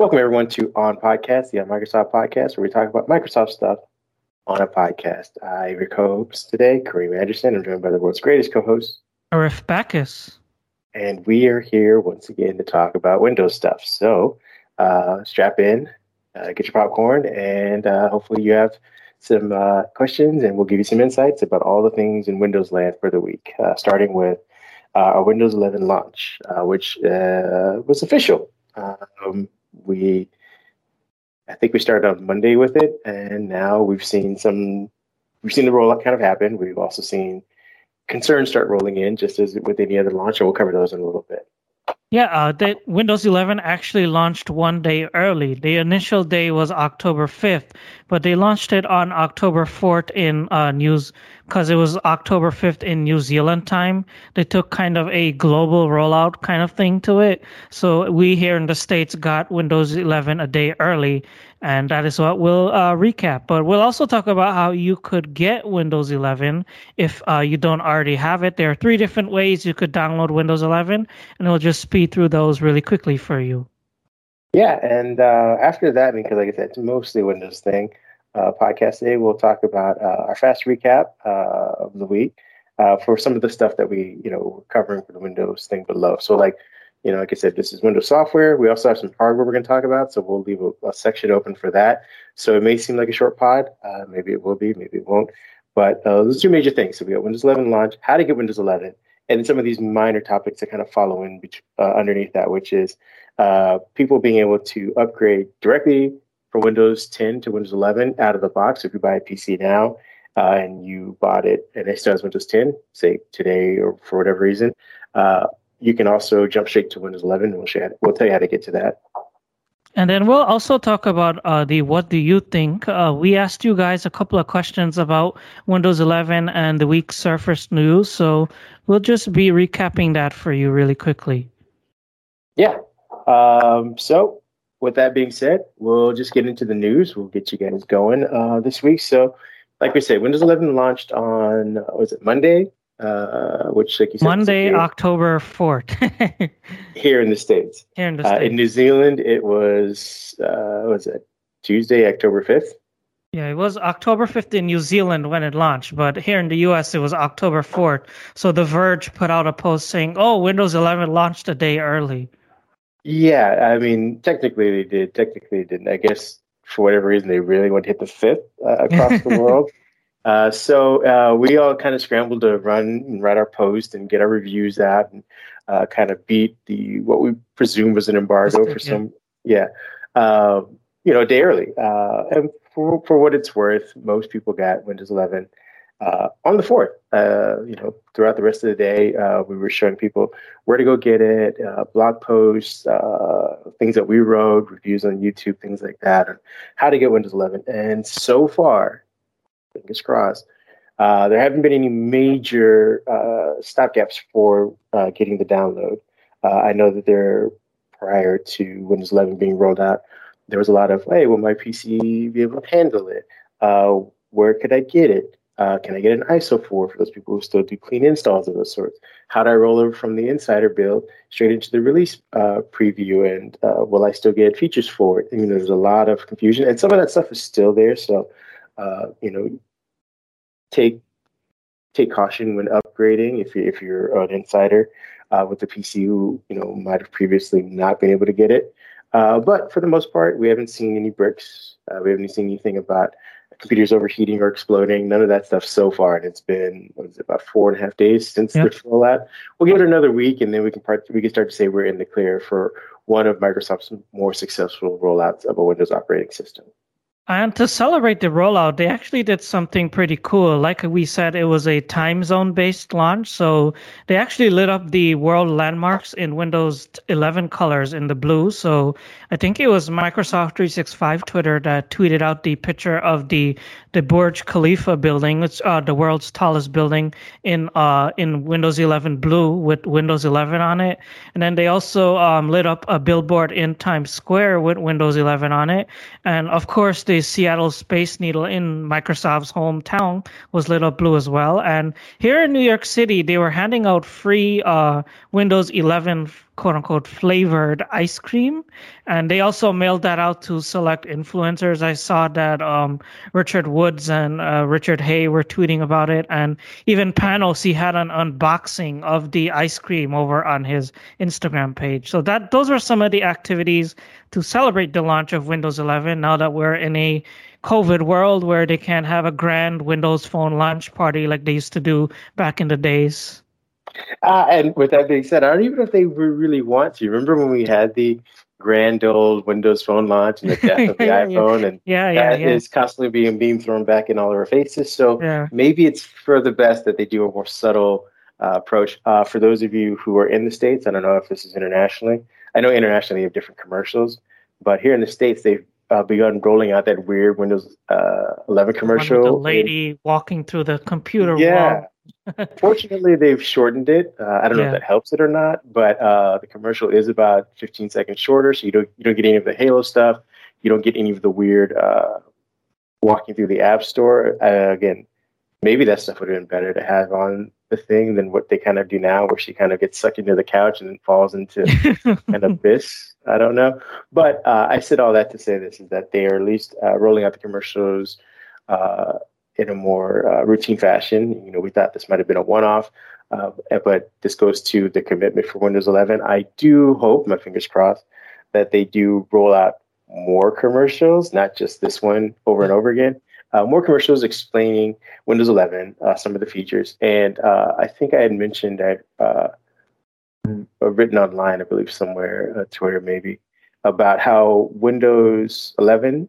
Welcome everyone to On Podcast, the On Microsoft podcast, where we talk about Microsoft stuff on a podcast. I'm your co-host today, Kareem Anderson. I'm joined by the world's greatest co-host, Arif Bacchus. And we are here once again to talk about Windows stuff. So uh, strap in, uh, get your popcorn, and uh, hopefully you have some uh, questions, and we'll give you some insights about all the things in Windows land for the week, uh, starting with uh, our Windows 11 launch, which was official. Um, we I think we started on Monday with it, and now we've seen some we've seen the rollout kind of happen. We've also seen concerns start rolling in, just as with any other launch, and we'll cover those in a little bit. Yeah, uh, Windows 11 actually launched one day early. The initial day was October 5th, but they launched it on October 4th in uh, news because it was October 5th in New Zealand time. They took kind of a global rollout kind of thing to it. So we here in the States got Windows 11 a day early, and that is what we'll uh, recap. But we'll also talk about how you could get Windows 11 if uh, you don't already have it. There are three different ways you could download Windows 11, and we'll just speed through those really quickly for you. Yeah, and uh, after that, because like I said, it's mostly Windows thing. Uh, podcast today, we'll talk about uh, our fast recap uh, of the week for some of the stuff that we, you know, we're covering for the Windows thing below. So, like you know, like I said, this is Windows software. We also have some hardware we're going to talk about, so we'll leave a, a section open for that. So it may seem like a short pod. Uh, maybe it will be, maybe it won't. But uh, those are two major things. So we got Windows 11 launch, how to get Windows 11, and some of these minor topics that kind of follow in uh, underneath that, which is uh, people being able to upgrade directly from Windows 10 to Windows 11 out of the box. If you buy a PC now uh, and you bought it and it still has Windows 10, say today or for whatever reason, uh, you can also jump straight to Windows 11. We'll, share, we'll tell you how to get to that. And then we'll also talk about uh, the what do you think? Uh, we asked you guys a couple of questions about Windows 11 and the week's Surface news. So we'll just be recapping that for you really quickly. Yeah. Um, so with that being said, we'll just get into the news. We'll get you guys going uh, this week. So, like we said, Windows 11 launched on was it Monday? Uh, which, like you said, Monday, here, October 4th. here in the States. Here in the States. Uh, in New Zealand, it was, uh, was it Tuesday, October 5th? Yeah, it was October 5th in New Zealand when it launched, but here in the US, it was October 4th. So The Verge put out a post saying, oh, Windows 11 launched a day early. Yeah, I mean, technically they did. Technically they didn't. I guess for whatever reason, they really want to hit the fifth uh, across the world. Uh, so uh, we all kind of scrambled to run and write our post and get our reviews out and uh, kind of beat the what we presume was an embargo for some yeah uh, you know a day early. Uh, and for for what it's worth, most people got Windows 11 uh, on the fourth. you know, throughout the rest of the day, we were showing people where to go get it, blog posts, things that we wrote, reviews on YouTube, things like that, and how to get Windows 11. And so far fingers crossed. Uh, there haven't been any major uh, stopgaps for uh, getting the download. Uh, I know that there, prior to Windows 11 being rolled out, there was a lot of, hey, will my PC be able to handle it? Uh, where could I get it? Uh, can I get an ISO 4 for those people who still do clean installs of those sorts? How do I roll over from the insider build straight into the release preview? And will I still get features for it? I mean, there's a lot of confusion, and some of that stuff is still there. So uh, you know, take take caution when upgrading if you if you're an insider uh, with the PC who you know might have previously not been able to get it. Uh, but for the most part, we haven't seen any bricks. Uh, we haven't seen anything about computers overheating or exploding. None of that stuff so far, and it's been what is it about four and a half days since yep. the rollout. We'll give it another week, and then we can part, we can start to say we're in the clear for one of Microsoft's more successful rollouts of a Windows operating system. And to celebrate the rollout, they actually did something pretty cool. Like we said, it was a time zone based launch. So they actually lit up the world landmarks in Windows 11 colors in the blue. So I think it was Microsoft 365 Twitter that tweeted out the picture of the the Burj Khalifa building. It's uh, the world's tallest building in uh, in Windows 11 blue with Windows 11 on it. And then they also um, lit up a billboard in Times Square with Windows 11 on it. And of course, Seattle Space Needle in Microsoft's hometown was lit up blue as well. And here in New York City, they were handing out free uh, Windows 11 quote unquote flavored ice cream. And they also mailed that out to select influencers. I saw that um, Richard Woods and uh, Richard Hay were tweeting about it. And even Panos, he had an unboxing of the ice cream over on his Instagram page. So that those were some of the activities to celebrate the launch of Windows 11 now that we're in a COVID world where they can't have a grand Windows Phone launch party like they used to do back in the days. Uh, and with that being said, I don't even know if they really want to. Remember when we had the grand old Windows Phone launch and the death of the iPhone, and yeah, yeah, that yeah. is constantly being beam thrown back in all of our faces. So yeah. maybe it's for the best that they do a more subtle uh, approach. Uh, for those of you who are in the states, I don't know if this is internationally. I know internationally you have different commercials, but here in the states they've uh, begun rolling out that weird Windows uh, 11 commercial. the lady and, walking through the computer yeah. Fortunately, they've shortened it. Uh, I don't know if that helps it or not, but uh, the commercial is about 15 seconds shorter, so you don't you don't get any of the Halo stuff. You don't get any of the weird uh, walking through the App Store. Uh, again, maybe that stuff would have been better to have on the thing than what they kind of do now, where she kind of gets sucked into the couch and then falls into an abyss. I don't know. But uh, I said all that to say this is that they are at least uh, rolling out the commercials uh, in a more uh, routine fashion. You know, we thought this might have been a one off, uh, but this goes to the commitment for Windows 11. I do hope, my fingers crossed, that they do roll out more commercials, not just this one over and over again. Uh, more commercials explaining Windows 11, some of the features. And I think I had mentioned that or written online, I believe somewhere, uh, Twitter maybe, about how Windows 11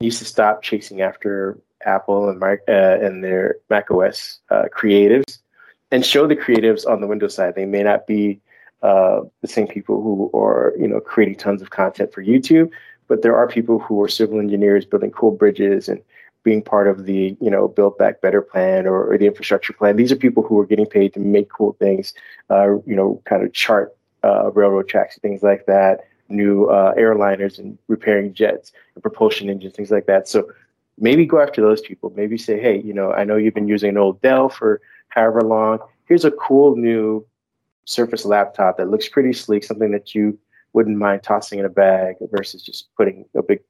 needs to stop chasing after Apple and, uh, and their Mac OS uh, creatives and show the creatives on the Windows side. They may not be uh, the same people who are, you know, creating tons of content for YouTube, but there are people who are civil engineers building cool bridges and being part of the you know build back better plan or, or, the infrastructure plan these are people who are getting paid to make cool things uh, you know kind of chart uh, railroad tracks things like that new uh, airliners and repairing jets and propulsion engines things like that so maybe go after those people maybe say hey you know i know you've been using an old dell for however long here's a cool new surface laptop that looks pretty sleek something that you wouldn't mind tossing in a bag versus just putting a big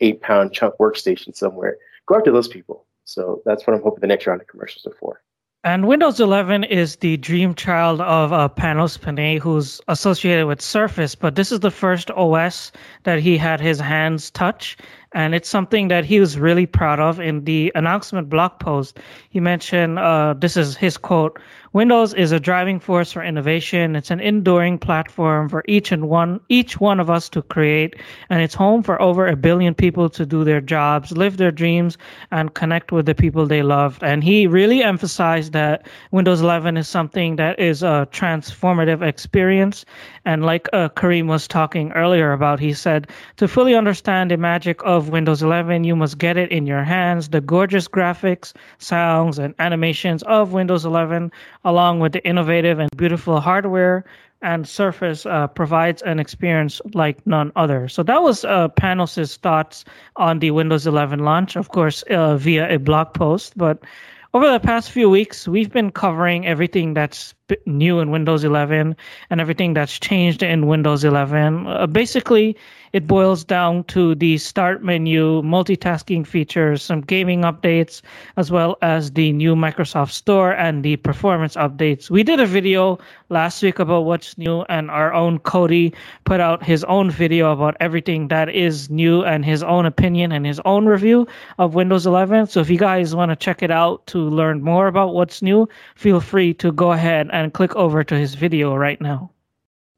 eight pound chunk workstation somewhere go after those people. So that's what I'm hoping the next round of commercials are for. And Windows 11 is the dream child of uh, Panos Panay, who's associated with Surface, but this is the first OS that he had his hands touch. And it's something that he was really proud of. In the announcement blog post, he mentioned uh, this is his quote Windows is a driving force for innovation. It's an enduring platform for each and one each one of us to create, and it's home for over a billion people to do their jobs, live their dreams, and connect with the people they love. And he really emphasized that Windows 11 is something that is a transformative experience. And like uh, Kareem was talking earlier about, he said to fully understand the magic of Windows 11, you must get it in your hands. The gorgeous graphics, sounds, and animations of Windows 11 along with the innovative and beautiful hardware and Surface uh, provides an experience like none other. So that was uh, Panos' thoughts on the Windows 11 launch, of course, uh, via a blog post. But over the past few weeks, we've been covering everything that's new in Windows 11 and everything that's changed in Windows 11. Uh, basically, it boils down to the start menu, multitasking features, some gaming updates, as well as the new Microsoft Store and the performance updates. We did a video last week about what's new, and our own Cody put out his own video about everything that is new and his own opinion and his own review of Windows 11. So if you guys want to check it out to learn more about what's new, feel free to go ahead and click over to his video right now.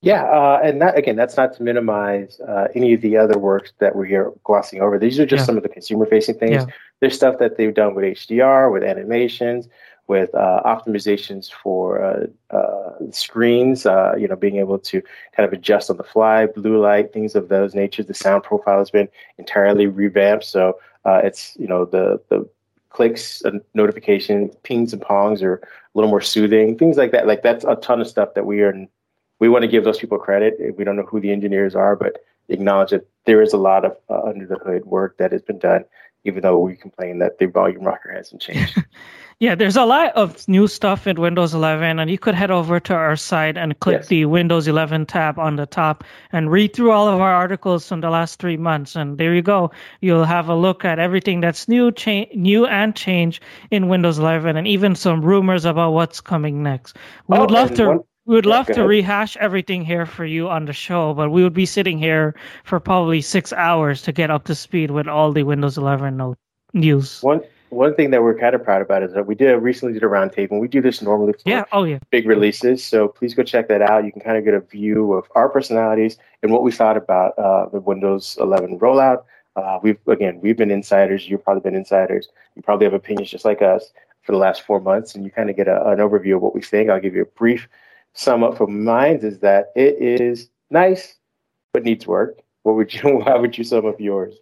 Yeah, uh, and that again, that's not to minimize uh, any of the other works that we're here glossing over. These are just yeah. some of the consumer-facing things. Yeah. There's stuff that they've done with HDR, with animations, with uh, optimizations for uh, uh, screens. Uh, you know, being able to kind of adjust on the fly, blue light, things of those natures. The sound profile has been entirely revamped, so it's you know the the clicks and notification pings and pongs are a little more soothing, things like that. Like that's a ton of stuff that we are we want to give those people credit. We don't know who the engineers are, but acknowledge that there is a lot of uh, under the hood work that has been done, even though we complain that the volume rocker hasn't changed. Yeah, there's a lot of new stuff in Windows 11, and you could head over to our site and click yes. the Windows 11 tab on the top and read through all of our articles from the last three months. And there you go. You'll have a look at everything that's new, cha- new and change in Windows 11, and even some rumors about what's coming next. We oh, would love to. One- we would love to rehash everything here for you on the show, but we would be sitting here for probably six hours to get up to speed with all the Windows 11 news. One one thing that we're kind of proud about is that we did recently did a roundtable. and We do this normally for yeah, oh yeah, big releases. So please go check that out. You can kind of get a view of our personalities and what we thought about uh, the Windows 11 rollout. Uh, we've again, we've been insiders. You've probably been insiders. You probably have opinions just like us for the last four months, and you kind of get a, an overview of what we think. I'll give you a brief sum up from mine. Is that it is nice but needs work. What would you? How would you sum up yours?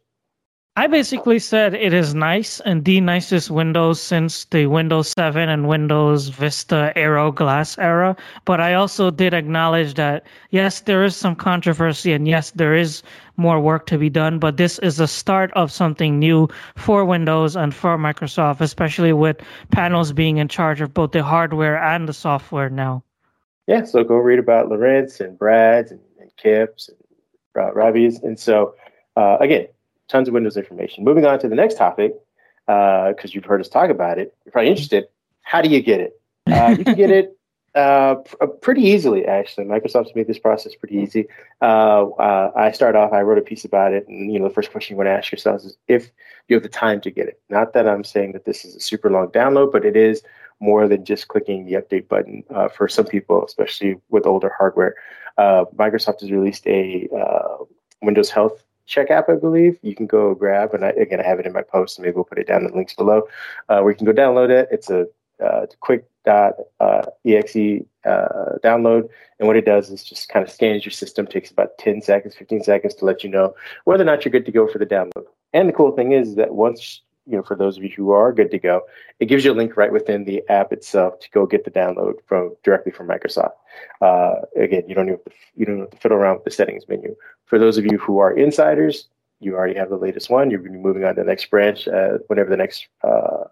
I basically said it is nice and the nicest Windows since the Windows 7 and Windows Vista Aero Glass era. But I also did acknowledge that, yes, there is some controversy and yes, there is more work to be done. But this is the start of something new for Windows and for Microsoft, especially with Panos being in charge of both the hardware and the software now. Yeah, so go read about Laurent's and Brad's and, and Kip's and Ravi's. And so, uh, again, tons of Windows information. Moving on to the next topic, because uh, you've heard us talk about it, you're probably interested. How do you get it? Uh, you can get it uh, pr- uh, pretty easily, actually. Microsoft's made this process pretty easy. Uh, uh, I start off, I wrote a piece about it, and you know, the first question you want to ask yourselves is if you have the time to get it. Not that I'm saying that this is a super long download, but it is more than just clicking the update button for some people, especially with older hardware. Microsoft has released a Windows Health check app, I believe. You can go grab, and I, again, I have it in my post, maybe we'll put it down in the links below, uh, where you can go download it. It's a uh, quick dot uh, exe uh, download, and what it does is just kind of scans your system. Takes about 10 seconds, 15 seconds to let you know whether or not you're good to go for the download. And the cool thing is that once you know, for those of you who are good to go, it gives you a link right within the app itself to go get the download from directly from Microsoft. Uh, again, you don't to you don't have to fiddle around with the settings menu. For those of you who are insiders, you already have the latest one. You're moving on to the next branch uh, whenever the next uh,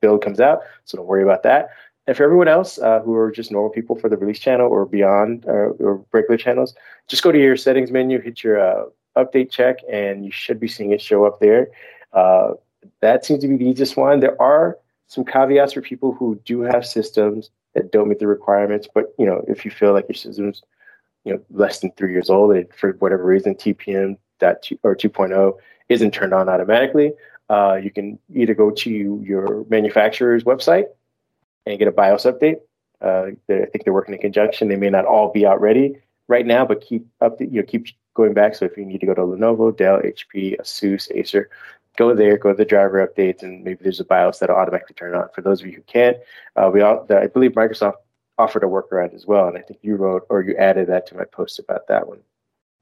build comes out. So don't worry about that. And for everyone else uh, who are just normal people for the release channel or beyond uh, or regular channels, just go to your settings menu, hit your uh, update check, and you should be seeing it show up there. Uh, that seems to be the easiest one. There are some caveats for people who do have systems that don't meet the requirements, but you know, if you feel like your system's you know less than three years old and for whatever reason TPM that two, or 2.0 isn't turned on automatically, uh, you can either go to your manufacturer's website and get a BIOS update. Uh, I think they're working in conjunction. They may not all be out ready right now, but keep up. You know, keep going back. So if you need to go to Lenovo, Dell, HP, ASUS, Acer, go there, go to the driver updates, and maybe there's a BIOS that'll automatically turn on. For those of you who can't, uh, we all, I believe Microsoft offered a workaround as well, and I think you wrote or you added that to my post about that one.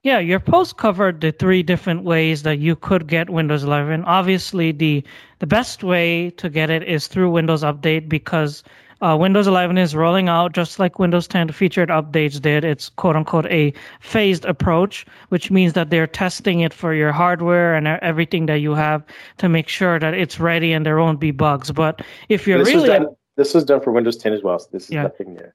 Yeah, your post covered the three different ways that you could get Windows 11. Obviously, the the best way to get it is through Windows Update because uh, Windows 11 is rolling out just like Windows 10 featured updates did. It's quote unquote a phased approach, which means that they're testing it for your hardware and everything that you have to make sure that it's ready and there won't be bugs. But if you're this really was done, this was done for Windows 10 as well, so this is yeah. nothing new.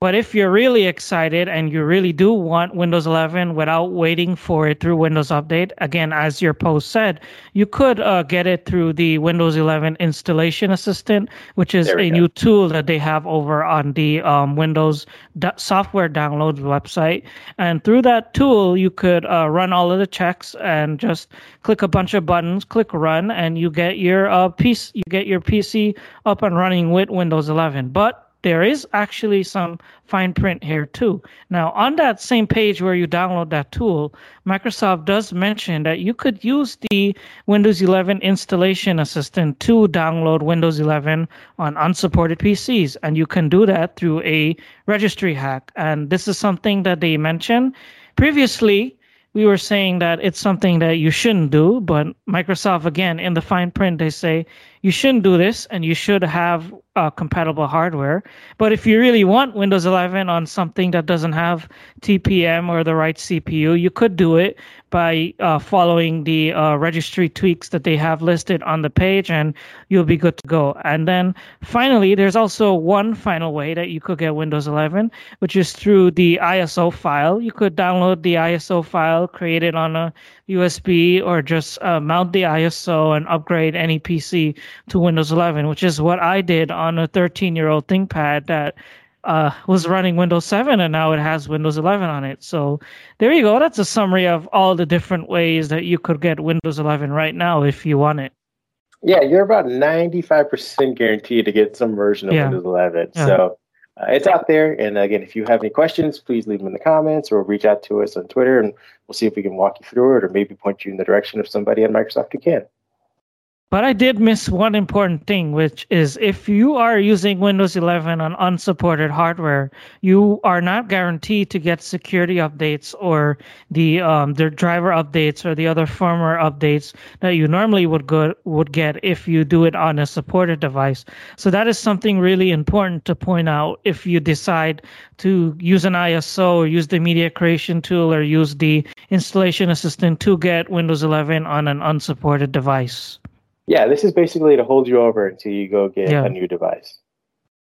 But if you're really excited and you really do want Windows 11 without waiting for it through Windows Update, again, as your post said, you could uh, get it through the Windows 11 Installation Assistant, which is a go. new tool that they have over on the um, Windows software downloads website. And through that tool, you could uh, run all of the checks and just click a bunch of buttons, click run, and you get your uh, PC, you get your PC up and running with Windows 11. But there is actually some fine print here too. Now, on that same page where you download that tool, Microsoft does mention that you could use the Windows 11 installation assistant to download Windows 11 on unsupported PCs. And you can do that through a registry hack. And this is something that they mentioned previously we were saying that it's something that you shouldn't do, but Microsoft, again, in the fine print, they say you shouldn't do this, and you should have uh, compatible hardware. But if you really want Windows 11 on something that doesn't have TPM or the right CPU, you could do it by uh, following the uh, registry tweaks that they have listed on the page, and you'll be good to go. And then finally, there's also one final way that you could get Windows 11, which is through the ISO file. You could download the ISO file, created on a USB, or just uh, mount the ISO and upgrade any PC to Windows 11, which is what I did on a 13 year old ThinkPad that uh, was running Windows 7 and now it has Windows 11 on it. So there you go. That's a summary of all the different ways that you could get Windows 11 right now if you want it. Yeah, you're about 95% guaranteed to get some version of yeah. Windows 11. Yeah. So uh, it's out there. And again, if you have any questions, please leave them in the comments or reach out to us on Twitter and we'll see if we can walk you through it or maybe point you in the direction of somebody at Microsoft who can. But I did miss one important thing, which is if you are using Windows 11 on unsupported hardware, you are not guaranteed to get security updates or the um, driver updates or the other firmware updates that you normally would go, would get if you do it on a supported device. So that is something really important to point out if you decide to use an ISO or use the media creation tool or use the installation assistant to get Windows 11 on an unsupported device. Yeah, this is basically to hold you over until you go get yeah. a new device.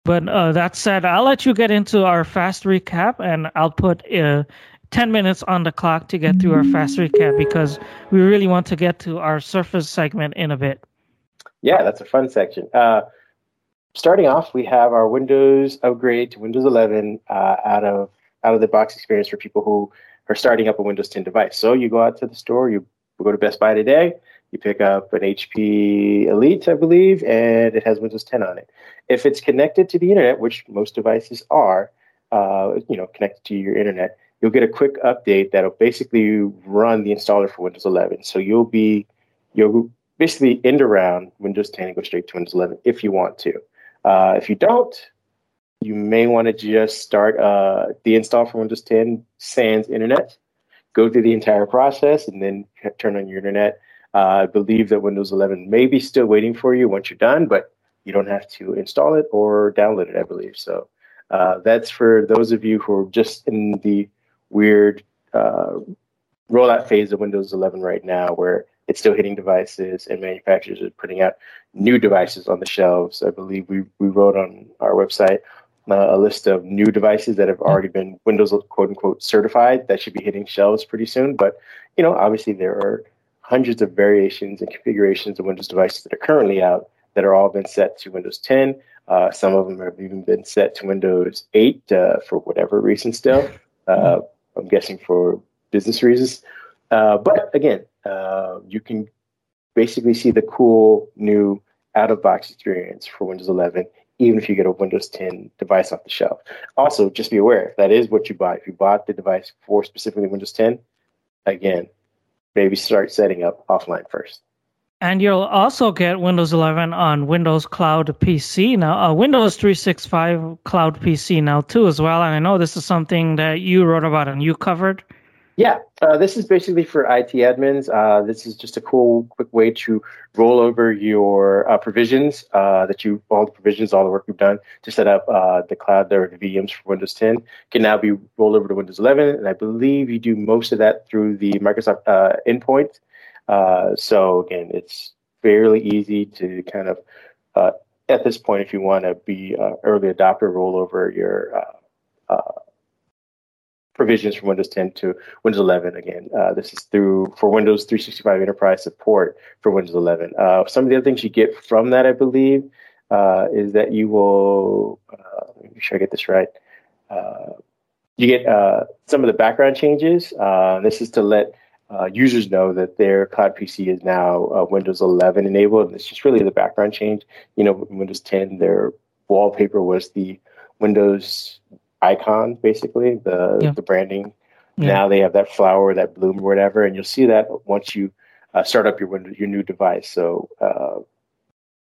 But uh, that said, I'll let you get into our fast recap, and I'll put uh, 10 minutes on the clock to get through our fast recap because we really want to get to our Surface segment in a bit. Yeah, that's a fun section. Uh, starting off, we have our Windows upgrade to Windows 11 uh, out of out of the box experience for people who are starting up a Windows 10 device. So you go out to the store, you go to Best Buy today, you pick up an HP Elite, I believe, and it has Windows 10 on it. If it's connected to the internet, which most devices are, uh, you know, connected to your internet, you'll get a quick update that'll basically run the installer for Windows 11. So you'll be you'll basically end around Windows 10 and go straight to Windows 11 if you want to. Uh, if you don't, you may want to just start uh, the install for Windows 10 sans internet, go through the entire process, and then turn on your internet I believe that Windows 11 may be still waiting for you once you're done, but you don't have to install it or download it, I believe. So uh, that's for those of you who are just in the weird uh, rollout phase of Windows 11 right now, where it's still hitting devices and manufacturers are putting out new devices on the shelves. I believe we, we wrote on our website uh, a list of new devices that have already been Windows quote unquote certified that should be hitting shelves pretty soon. But you know, obviously there are hundreds of variations and configurations of Windows devices that are currently out that are all been set to Windows 10. Uh, some of them have even been set to Windows 8 uh, for whatever reason still. Uh, I'm guessing for business reasons. Uh, but again, uh, you can basically see the cool new out of box experience for Windows 11, even if you get a Windows 10 device off the shelf. Also, just be aware that is what you buy. If you bought the device for specifically Windows 10, again, maybe start setting up offline first. And you'll also get Windows 11 on Windows Cloud PC now, uh, Windows 365 Cloud PC now too as well. And I know this is something that you wrote about and you covered. Yeah, uh, this is basically for IT admins. Uh, this is just a cool, quick way to roll over your uh, provisions uh, that you, all the provisions, all the work you've done to set up uh, the cloud or the VMs for Windows 10 can now be rolled over to Windows 11. And I believe you do most of that through the Microsoft uh, endpoint. so again, it's fairly easy to kind of, at this point, if you want to be early adopter, roll over your provisions from Windows 10 to Windows 11. Again, uh, this is through for Windows 365 Enterprise support for Windows 11. Uh, some of the other things you get from that, I believe, uh, is that you will uh, make sure I get this right. Uh, you get uh, some of the background changes. this is to let users know that their cloud PC is now Windows 11 enabled. And it's just really the background change. You know, Windows 10, their wallpaper was the Windows icon, basically the yeah. the branding. Yeah. Now they have that flower, that bloom, or whatever, and you'll see that once you uh, start up your your new device. So uh,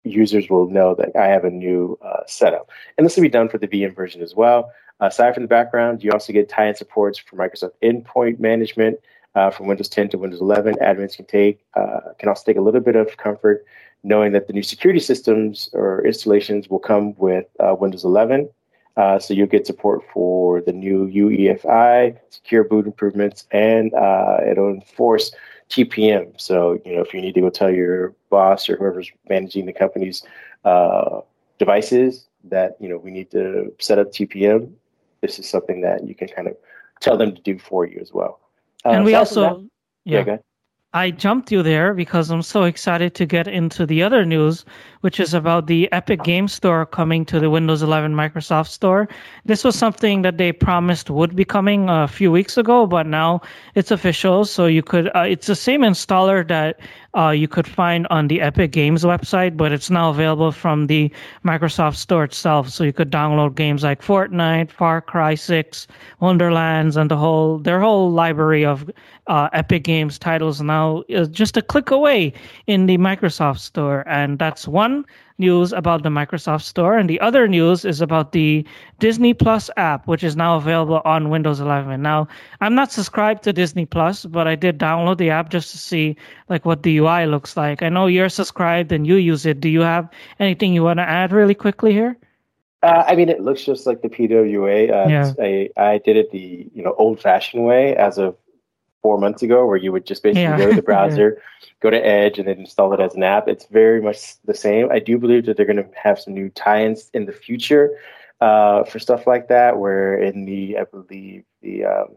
users will know that I have a new uh, setup, and this will be done for the VM version as well. Aside from the background, you also get tie-in supports for Microsoft Endpoint Management uh, from Windows 10 to Windows 11. Admins can take uh, can also take a little bit of comfort knowing that the new security systems or installations will come with uh, Windows 11. Uh, so you'll get support for the new UEFI, secure boot improvements, and uh, it'll enforce TPM. So you know if you need to go tell your boss or whoever's managing the company's uh, devices that you know we need to set up TPM, this is something that you can kind of tell them to do for you as well. Uh, and we also, that, yeah, yeah I jumped you there because I'm so excited to get into the other news, which is about the Epic Game Store coming to the Windows 11 Microsoft Store. This was something that they promised would be coming a few weeks ago, but now it's official. So you could, uh, it's the same installer that uh, you could find on the Epic Games website, but it's now available from the Microsoft Store itself. So you could download games like Fortnite, Far Cry 6, Wonderlands, and the whole their whole library of uh, Epic Games titles now is just a click away in the Microsoft Store, and that's one news about the Microsoft Store, and the other news is about the Disney Plus app, which is now available on Windows 11. Now, I'm not subscribed to Disney Plus, but I did download the app just to see like what the UI looks like. I know you're subscribed and you use it. Do you have anything you want to add really quickly here? Uh, I mean, it looks just like the PWA. Uh, yeah. I, I did it the you know old-fashioned way as of four months ago, where you would just basically yeah. go to the browser, yeah. go to Edge, and then install it as an app. It's very much the same. I do believe that they're going to have some new tie-ins in the future uh, for stuff like that. Where in the, I believe the um,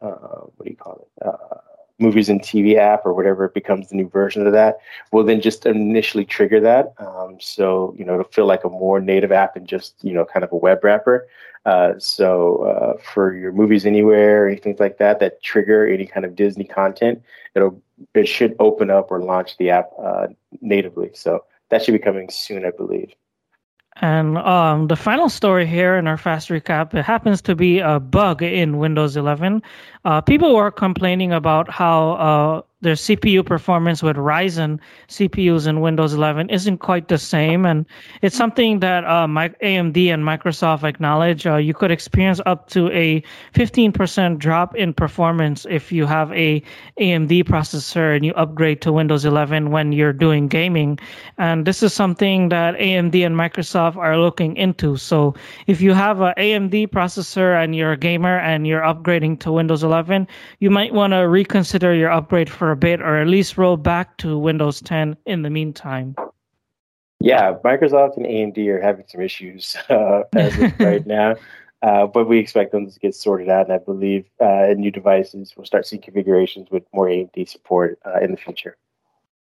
uh, what do you call it? Uh, movies and TV app or whatever becomes the new version of that will then just initially trigger that. Um, so, you know, it'll feel like a more native app and just, you know, kind of a web wrapper. Uh, so uh, for your movies anywhere or anything like that that trigger any kind of Disney content, it'll it should open up or launch the app uh, natively. So that should be coming soon, I believe. And um, the final story here in our fast recap it happens to be a bug in Windows 11. Uh, people were complaining about how uh, their CPU performance with Ryzen CPUs in Windows 11 isn't quite the same, and it's something that uh, my, AMD and Microsoft acknowledge. Uh, you could experience up to a 15% drop in performance if you have a AMD processor and you upgrade to Windows 11 when you're doing gaming, and this is something that AMD and Microsoft are looking into. So if you have an AMD processor and you're a gamer and you're upgrading to Windows 11, you might want to reconsider your upgrade for for a bit, or at least roll back to Windows 10 in the meantime? Yeah, Microsoft and AMD are having some issues uh, as of right now, uh, but we expect them to get sorted out. And I believe uh, new devices will start seeing configurations with more AMD support uh, in the future.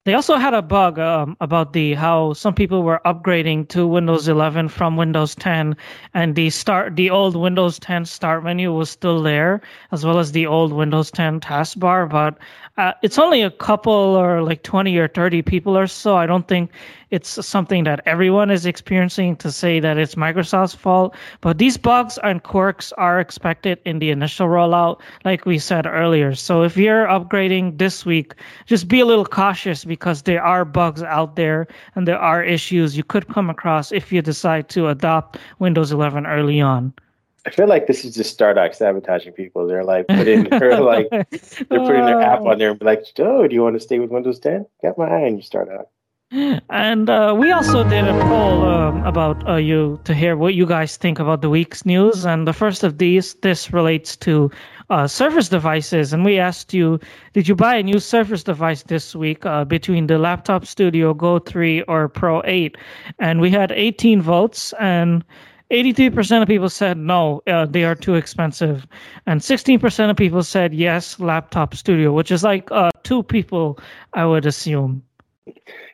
They also had a bug um, about the how some people were upgrading to Windows 11 from Windows 10, and the start the old Windows 10 start menu was still there, as well as the old Windows 10 taskbar. But uh, it's only a couple or like 20 or 30 people or so. I don't think it's something that everyone is experiencing to say that it's Microsoft's fault. But these bugs and quirks are expected in the initial rollout, like we said earlier. So if you're upgrading this week, just be a little cautious because there are bugs out there and there are issues you could come across if you decide to adopt Windows 11 early on. I feel like this is just Stardock sabotaging people. They're like putting their like they're putting their app on oh. there and be like, "Oh, do you want to stay with Windows 10? Got my eye on you, Stardock." And uh, we also did a poll um, about uh, you to hear what you guys think about the week's news. And the first of these, this relates to uh, Surface devices. And we asked you, did you buy a new Surface device this week uh, between the Laptop Studio Go 3 or Pro 8? And we had 18 votes, and 83% of people said no, uh, they are too expensive. And 16% of people said yes, Laptop Studio, which is like uh, two people, I would assume.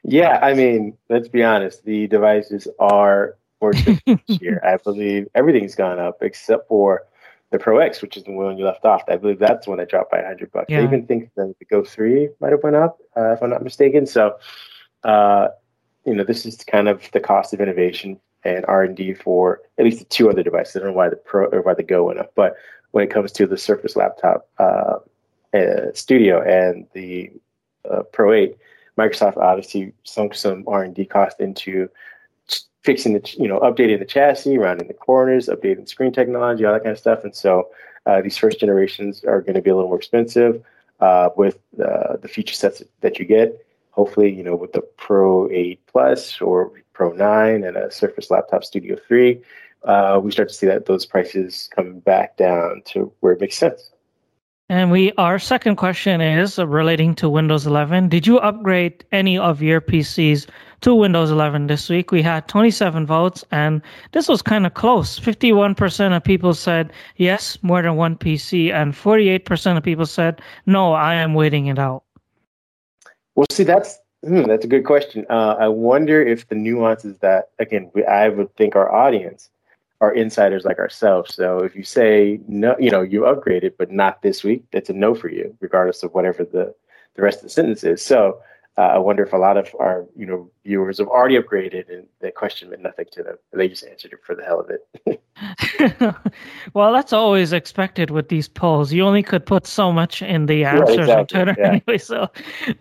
Yeah, I mean, let's be honest. The devices are expensive this year. I believe everything's gone up except for the Pro X, which is the one you left off. I believe that's the one that dropped by 100 bucks. Yeah. I even think that the Go 3 might have went up, uh, if I'm not mistaken. So, uh, you know, this is kind of the cost of innovation and R&D for at least the two other devices. I don't know why the Pro or why the Go went up, but when it comes to the Surface Laptop uh, uh Studio and the uh, Pro 8, Microsoft obviously sunk some R&D cost into fixing the, you know, updating the chassis, rounding the corners, updating screen technology, all that kind of stuff. And so uh, these first generations are going to be a little more expensive uh, with uh, the feature sets that you get. hopefully, you know, with the Pro 8 Plus or Pro 9 and a Surface Laptop Studio 3, uh, we start to see that those prices come back down to where it makes sense. And we our second question is relating to Windows 11. Did you upgrade any of your PCs to Windows 11 this week? We had 27 votes, and this was kind of close. 51% of people said yes, more than one PC, and 48% of people said no, I am waiting it out. Well, see, that's hmm, that's a good question. Uh, I wonder if the nuances that again, we, I would think our audience are insiders like ourselves. So if you say no, you know, you upgraded, but not this week, that's a no for you, regardless of whatever the the rest of the sentence is. So uh, I wonder if a lot of our you know viewers have already upgraded and that question meant nothing to them. They just answered it for the hell of it. well, that's always expected with these polls. You only could put so much in the answers yeah, exactly. on Twitter yeah. anyway. So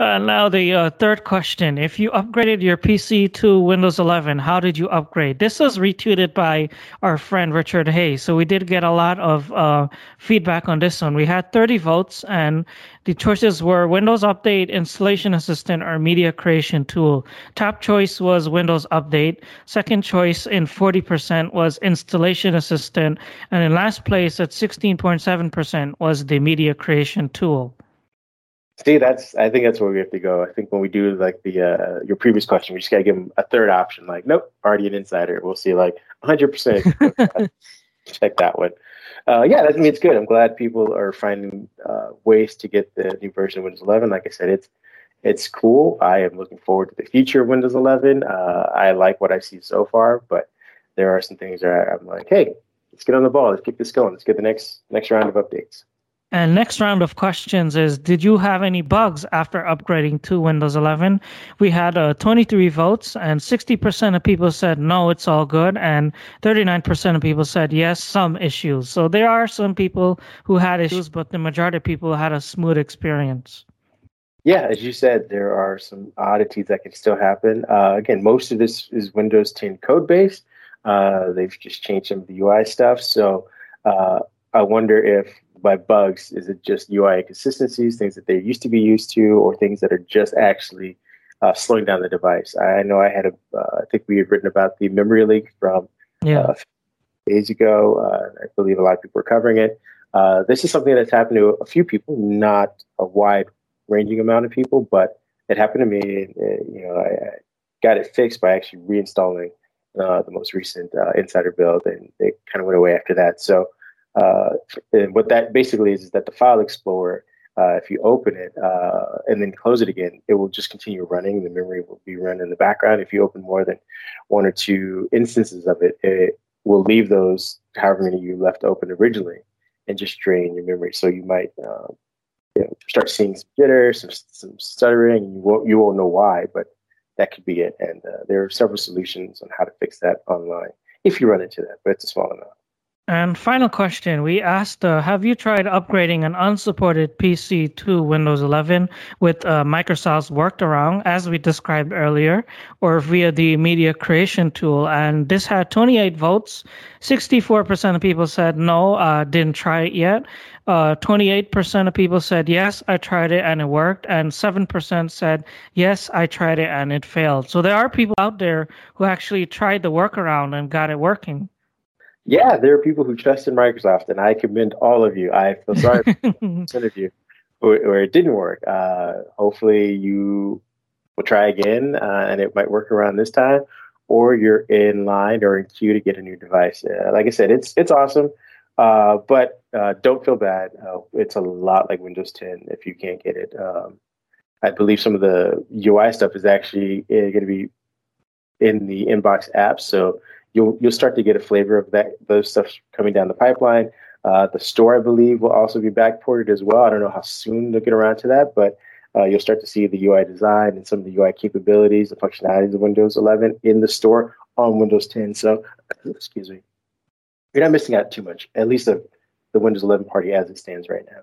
uh, now the uh, third question: If you upgraded your PC to Windows 11, how did you upgrade? This was retweeted by our friend Richard Hayes. So we did get a lot of uh, feedback on this one. We had 30 votes, and the choices were Windows Update, Installation Assistant, or Media Creation Tool. Top choice was Windows Update. Second choice in 40% was Installation Assistant. And in last place at 16.7% was the Media Creation Tool. See, that's I think that's where we have to go. I think when we do like the uh, your previous question, we just gotta give them a third option. Like, nope, already an insider. We'll see like 100. percent Check that one uh, yeah, that, I mean, it's good. I'm glad people are finding uh, ways to get the new version of Windows 11. Like I said, it's it's cool. I am looking forward to the future of Windows 11. Uh, I like what I see so far, but there are some things that I'm like, hey, let's get on the ball. Let's keep this going. Let's get the next next round of updates. And next round of questions is Did you have any bugs after upgrading to Windows 11? We had uh, 23 votes, and 60% of people said no, it's all good, and 39% of people said yes, some issues. So there are some people who had issues, but the majority of people had a smooth experience. Yeah, as you said, there are some oddities that can still happen. Uh, again, most of this is Windows 10 code based. Uh, they've just changed some of the UI stuff. So uh, I wonder if by bugs? Is it just UI inconsistencies, things that they used to be used to, or things that are just actually uh, slowing down the device? I know I had a, uh, I think we had written about the memory leak from yeah. Uh, days ago. Uh, I believe a lot of people are covering it. Uh, this is something that's happened to a few people, not a wide ranging amount of people, but it happened to me. And, you know, I, I, got it fixed by actually reinstalling uh, the most recent uh, insider build, and it kind of went away after that. So uh, and what that basically is is that the file explorer, uh, if you open it uh, and then close it again, it will just continue running. The memory will be run in the background. If you open more than one or two instances of it, it will leave those however many you left open originally and just drain your memory. So you might uh, you know, start seeing some jitter, some, some stuttering, and you won't you won't know why, but that could be it. And uh, there are several solutions on how to fix that online if you run into that, but it's a small amount. And final question, we asked, uh, have you tried upgrading an unsupported PC to Windows 11 with uh, Microsoft's workaround, as we described earlier, or via the media creation tool? And this had 28 votes. 64% of people said no, uh, didn't try it yet. 28% uh, of people said yes, I tried it and it worked. And 7% said yes, I tried it and it failed. So there are people out there who actually tried the workaround and got it working. Yeah, there are people who trust in Microsoft, and I commend all of you. I feel sorry for some of you where, it didn't work. Uh, hopefully, you will try again, uh, and it might work around this time, or you're in line or in queue to get a new device. Uh, like I said, it's it's awesome, uh, but uh, don't feel bad. Uh, it's a lot like Windows 10 if you can't get it. Um, I believe some of the UI stuff is actually going to be in the inbox app, so you'll you'll start to get a flavor of that those stuff coming down the pipeline. Uh, the store, I believe, will also be backported as well. I don't know how soon they'll get around to that, but uh, you'll start to see the UI design and some of the UI capabilities, the functionalities of Windows 11 in the store on Windows 10. So, excuse me, you're not missing out too much. At least the, the Windows 11 party as it stands right now.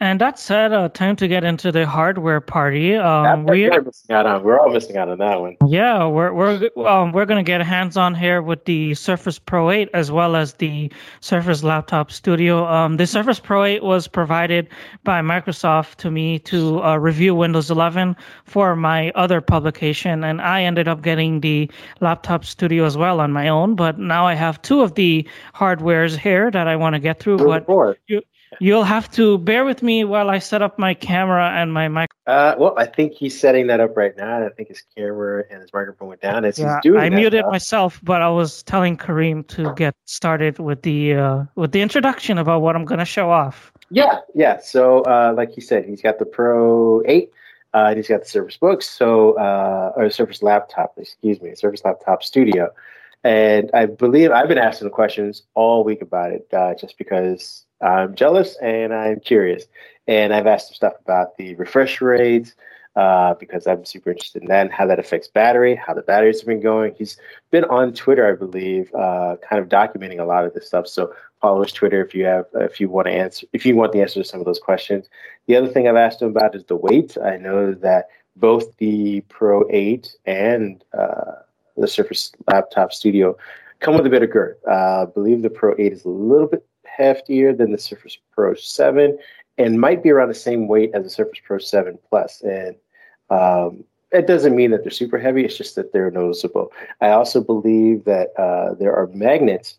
And that said, uh, time to get into the hardware party. Um, we, are missing out on. We're all missing out on that one. Yeah, we're we're um, we're gonna get hands on here with the Surface Pro 8 as well as the Surface Laptop Studio. Um, the Surface Pro 8 was provided by Microsoft to me to uh, review Windows 11 for my other publication, and I ended up getting the Laptop Studio as well on my own. But now I have two of the hardwares here that I want to get through. But you, You'll have to bear with me while I set up my camera and my mic. Uh, well, I think he's setting that up right now. I think his camera and his microphone went down as yeah, he's doing. I muted myself, but I was telling Kareem to get started with the uh, with the introduction about what I'm going to show off. Yeah, yeah. So, uh, like he said, he's got the Pro Eight. Uh, and he's got the Surface Books, so uh, or Surface Laptop, excuse me, Surface Laptop Studio, and I believe I've been asking questions all week about it, uh, just because I'm jealous and I'm curious. And I've asked some stuff about the refresh rates uh, because I'm super interested in that and how that affects battery, how the batteries have been going. He's been on Twitter, I believe, uh, kind of documenting a lot of this stuff. So follow his Twitter if you have if you want to answer if you want the answer to some of those questions. The other thing I've asked him about is the weight. I know that both the Pro 8 and uh, the Surface Laptop Studio come with a bit of girth. Uh, I believe the Pro 8 is a little bit heftier than the Surface Pro 7 and might be around the same weight as the Surface Pro 7 Plus. And um, it doesn't mean that they're super heavy, it's just that they're noticeable. I also believe that uh, there are magnets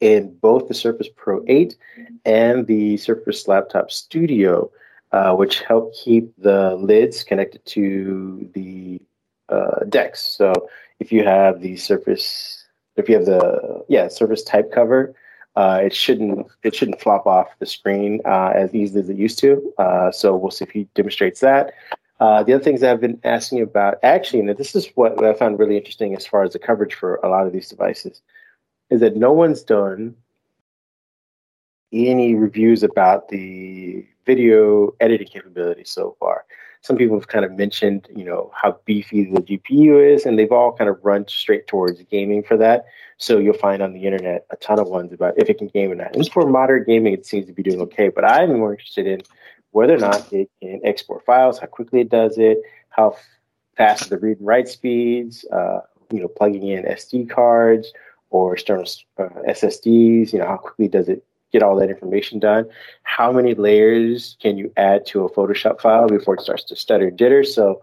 in both the Surface Pro 8 and the Surface Laptop Studio, uh, which help keep the lids connected to the uh, decks. So if you have the Surface, if you have the yeah Surface type cover, uh, it shouldn't it shouldn't flop off the screen uh, as easily as it used to. Uh, so we'll see if he demonstrates that. Uh, the other things I've been asking about, actually, and this is what I found really interesting as far as the coverage for a lot of these devices, is that no one's done any reviews about the video editing capability so far. Some people have kind of mentioned, you know, how beefy the GPU is, and they've all kind of run straight towards gaming for that. So you'll find on the internet a ton of ones about if it can game or not. And for moderate gaming, it seems to be doing okay. But I'm more interested in whether or not it can export files, how quickly it does it, how fast the read and write speeds, uh, you know, plugging in SD cards or external uh, SSDs, you know, how quickly does it get all that information done? How many layers can you add to a Photoshop file before it starts to stutter jitter? So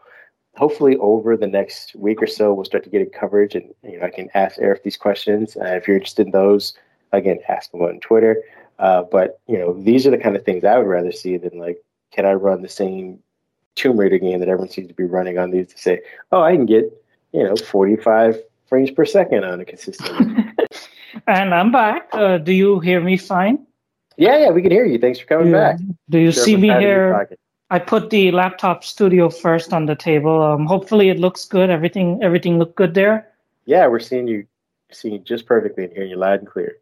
hopefully over the next week or so, we'll start to get a coverage and you know I can ask Arif these questions. Uh, if you're interested in those, again, ask them on Twitter. Uh, but you know, these are the kind of things I would rather see than like, can I run the same Tomb Raider game that everyone seems to be running on these to say, oh, I can get you know 45 frames per second on a consistent. and I'm back. Uh, do you hear me fine? Yeah, yeah, we can hear you. Thanks for coming yeah. back. Do you sure see me here? I put the laptop studio first on the table. Um, hopefully it looks good. Everything everything looked good there. Yeah, we're seeing you seeing you just perfectly and hearing you loud and clear.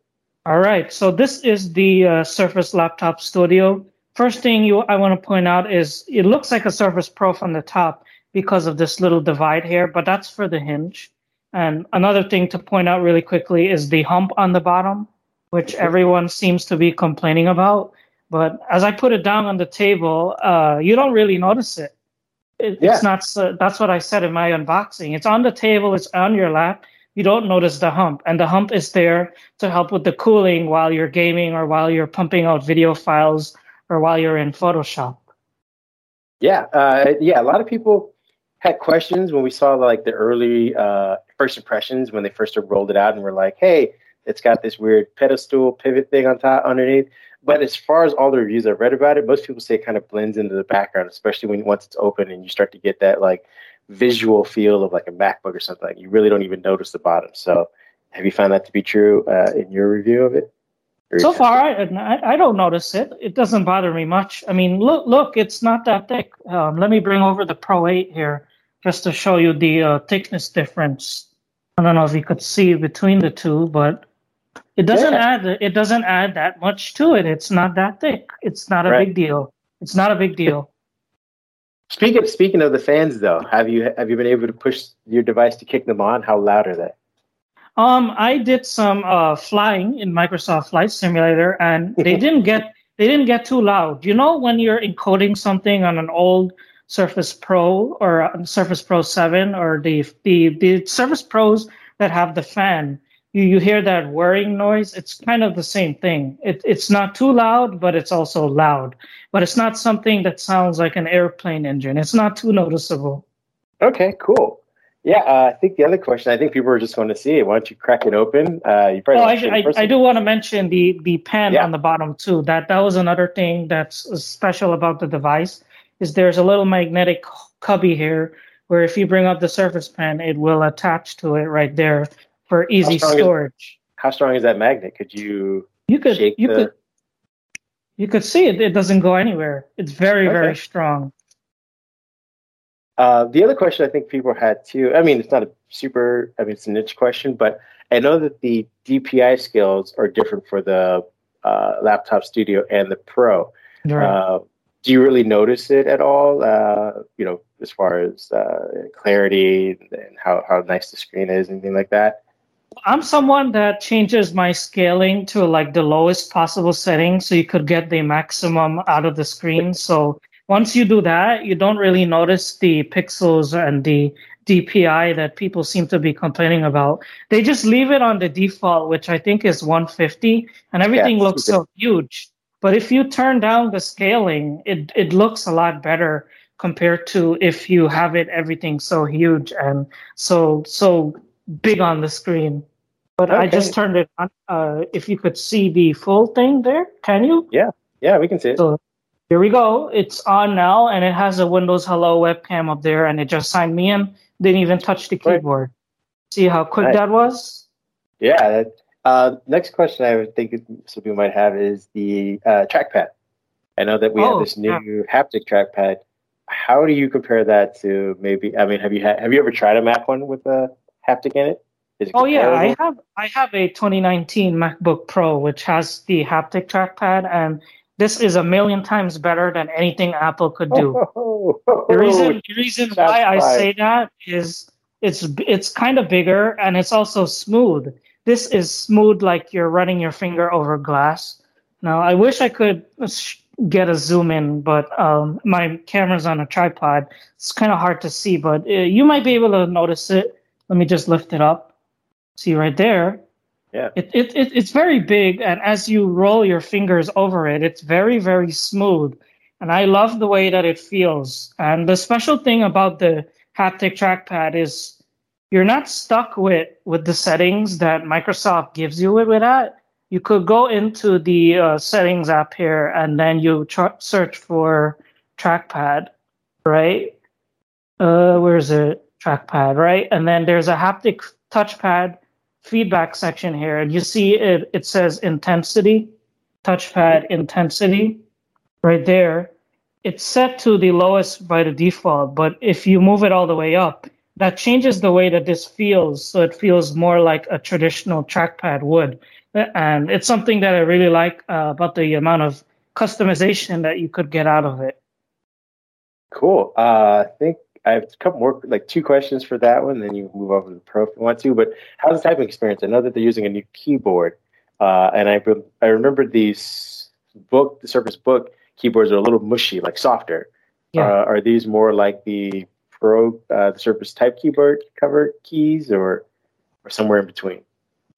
All right. So this is the uh, Surface Laptop Studio. First thing you I want to point out is it looks like a Surface Pro from the top because of this little divide here, but that's for the hinge. And another thing to point out really quickly is the hump on the bottom, which everyone seems to be complaining about. But as I put it down on the table, uh, you don't really notice it. it yeah. It's not. So, that's what I said in my unboxing. It's on the table. It's on your lap. You don't notice the hump, and the hump is there to help with the cooling while you're gaming or while you're pumping out video files or while you're in Photoshop. Yeah, uh, yeah. A lot of people had questions when we saw like the early uh, first impressions when they first rolled it out, and we're like, "Hey, it's got this weird pedestal pivot thing on top underneath." But as far as all the reviews I've read about it, most people say it kind of blends into the background, especially when once it's open and you start to get that like visual feel of like a MacBook or something. You really don't even notice the bottom. So, have you found that to be true uh, in your review of it? So far, I, I don't notice it. It doesn't bother me much. I mean, look, look, it's not that thick. Um, let me bring over the Pro 8 here just to show you the uh, thickness difference. I don't know if you could see between the two, but it doesn't yeah. add it doesn't add that much to it. It's not that thick. It's not a right. big deal. It's not a big deal. Speaking speaking of the fans though, have you have you been able to push your device to kick them on? How loud are they? Um, I did some uh, flying in Microsoft Flight Simulator, and they didn't get they didn't get too loud. You know, when you're encoding something on an old Surface Pro or Surface Pro 7 or the, the, the Surface Pros that have the fan, you, you hear that whirring noise. It's kind of the same thing. It, it's not too loud, but it's also loud. But it's not something that sounds like an airplane engine. It's not too noticeable. Okay, cool. Yeah, uh, I think the other question, I think people are just going to see it. Why don't you crack it open? Uh, you probably oh, I, I, I, do want to mention the the pen yeah. on the bottom too. That that was another thing that's special about the device is there's a little magnetic cubby here where if you bring up the Surface Pen, it will attach to it right there for easy how storage. Is, how strong is that magnet? Could you you could you the... could you could see it. It doesn't go anywhere. It's very okay. very strong. Uh, the other question I think people had too. I mean, it's not a super. I mean, it's a niche question, but I know that the DPI skills are different for the uh, laptop studio and the Pro. Right. Uh, do you really notice it at all? Uh, you know, as far as uh, clarity and how, how nice the screen is, anything like that? I'm someone that changes my scaling to like the lowest possible setting so you could get the maximum out of the screen. So once you do that, you don't really notice the pixels and the DPI that people seem to be complaining about. They just leave it on the default, which I think is 150, and everything yeah, looks so huge. But if you turn down the scaling, it, it looks a lot better compared to if you have it everything so huge and so so big on the screen. But okay. I just turned it on. Uh, if you could see the full thing there, can you? Yeah, yeah, we can see it. So here we go. It's on now, and it has a Windows Hello webcam up there, and it just signed me in. Didn't even touch the keyboard. See how quick that was? Yeah, that, uh, next question I would think some people might have is the uh, trackpad. I know that we oh, have this new yeah. haptic trackpad. How do you compare that to maybe? I mean, have you had, have you ever tried a Mac one with a haptic in it? it oh yeah, I have I have a 2019 MacBook Pro which has the haptic trackpad, and this is a million times better than anything Apple could do. Oh, the reason the reason why I say that is it's it's kind of bigger and it's also smooth this is smooth like you're running your finger over glass. Now, I wish I could get a zoom in, but um, my camera's on a tripod. It's kind of hard to see, but uh, you might be able to notice it. Let me just lift it up. See right there. Yeah. It, it, it, it's very big, and as you roll your fingers over it, it's very, very smooth. And I love the way that it feels. And the special thing about the haptic trackpad is you're not stuck with with the settings that Microsoft gives you with that. You could go into the uh, settings app here and then you tr- search for trackpad, right? Uh, where's it? Trackpad, right? And then there's a haptic touchpad feedback section here, and you see it. It says intensity, touchpad intensity, right there. It's set to the lowest by the default, but if you move it all the way up, that changes the way that this feels. So it feels more like a traditional trackpad would. And it's something that I really like uh, about the amount of customization that you could get out of it. Cool. Uh, I think I have a couple more, like two questions for that one. Then you move over to the Pro if you want to. But how's the typing experience? I know that they're using a new keyboard, uh, and I I remember these book, the Surface Book keyboards are a little mushy, like softer. Yeah. Uh, are these more like the Pro, uh, the Surface Type keyboard cover keys, or or somewhere in between?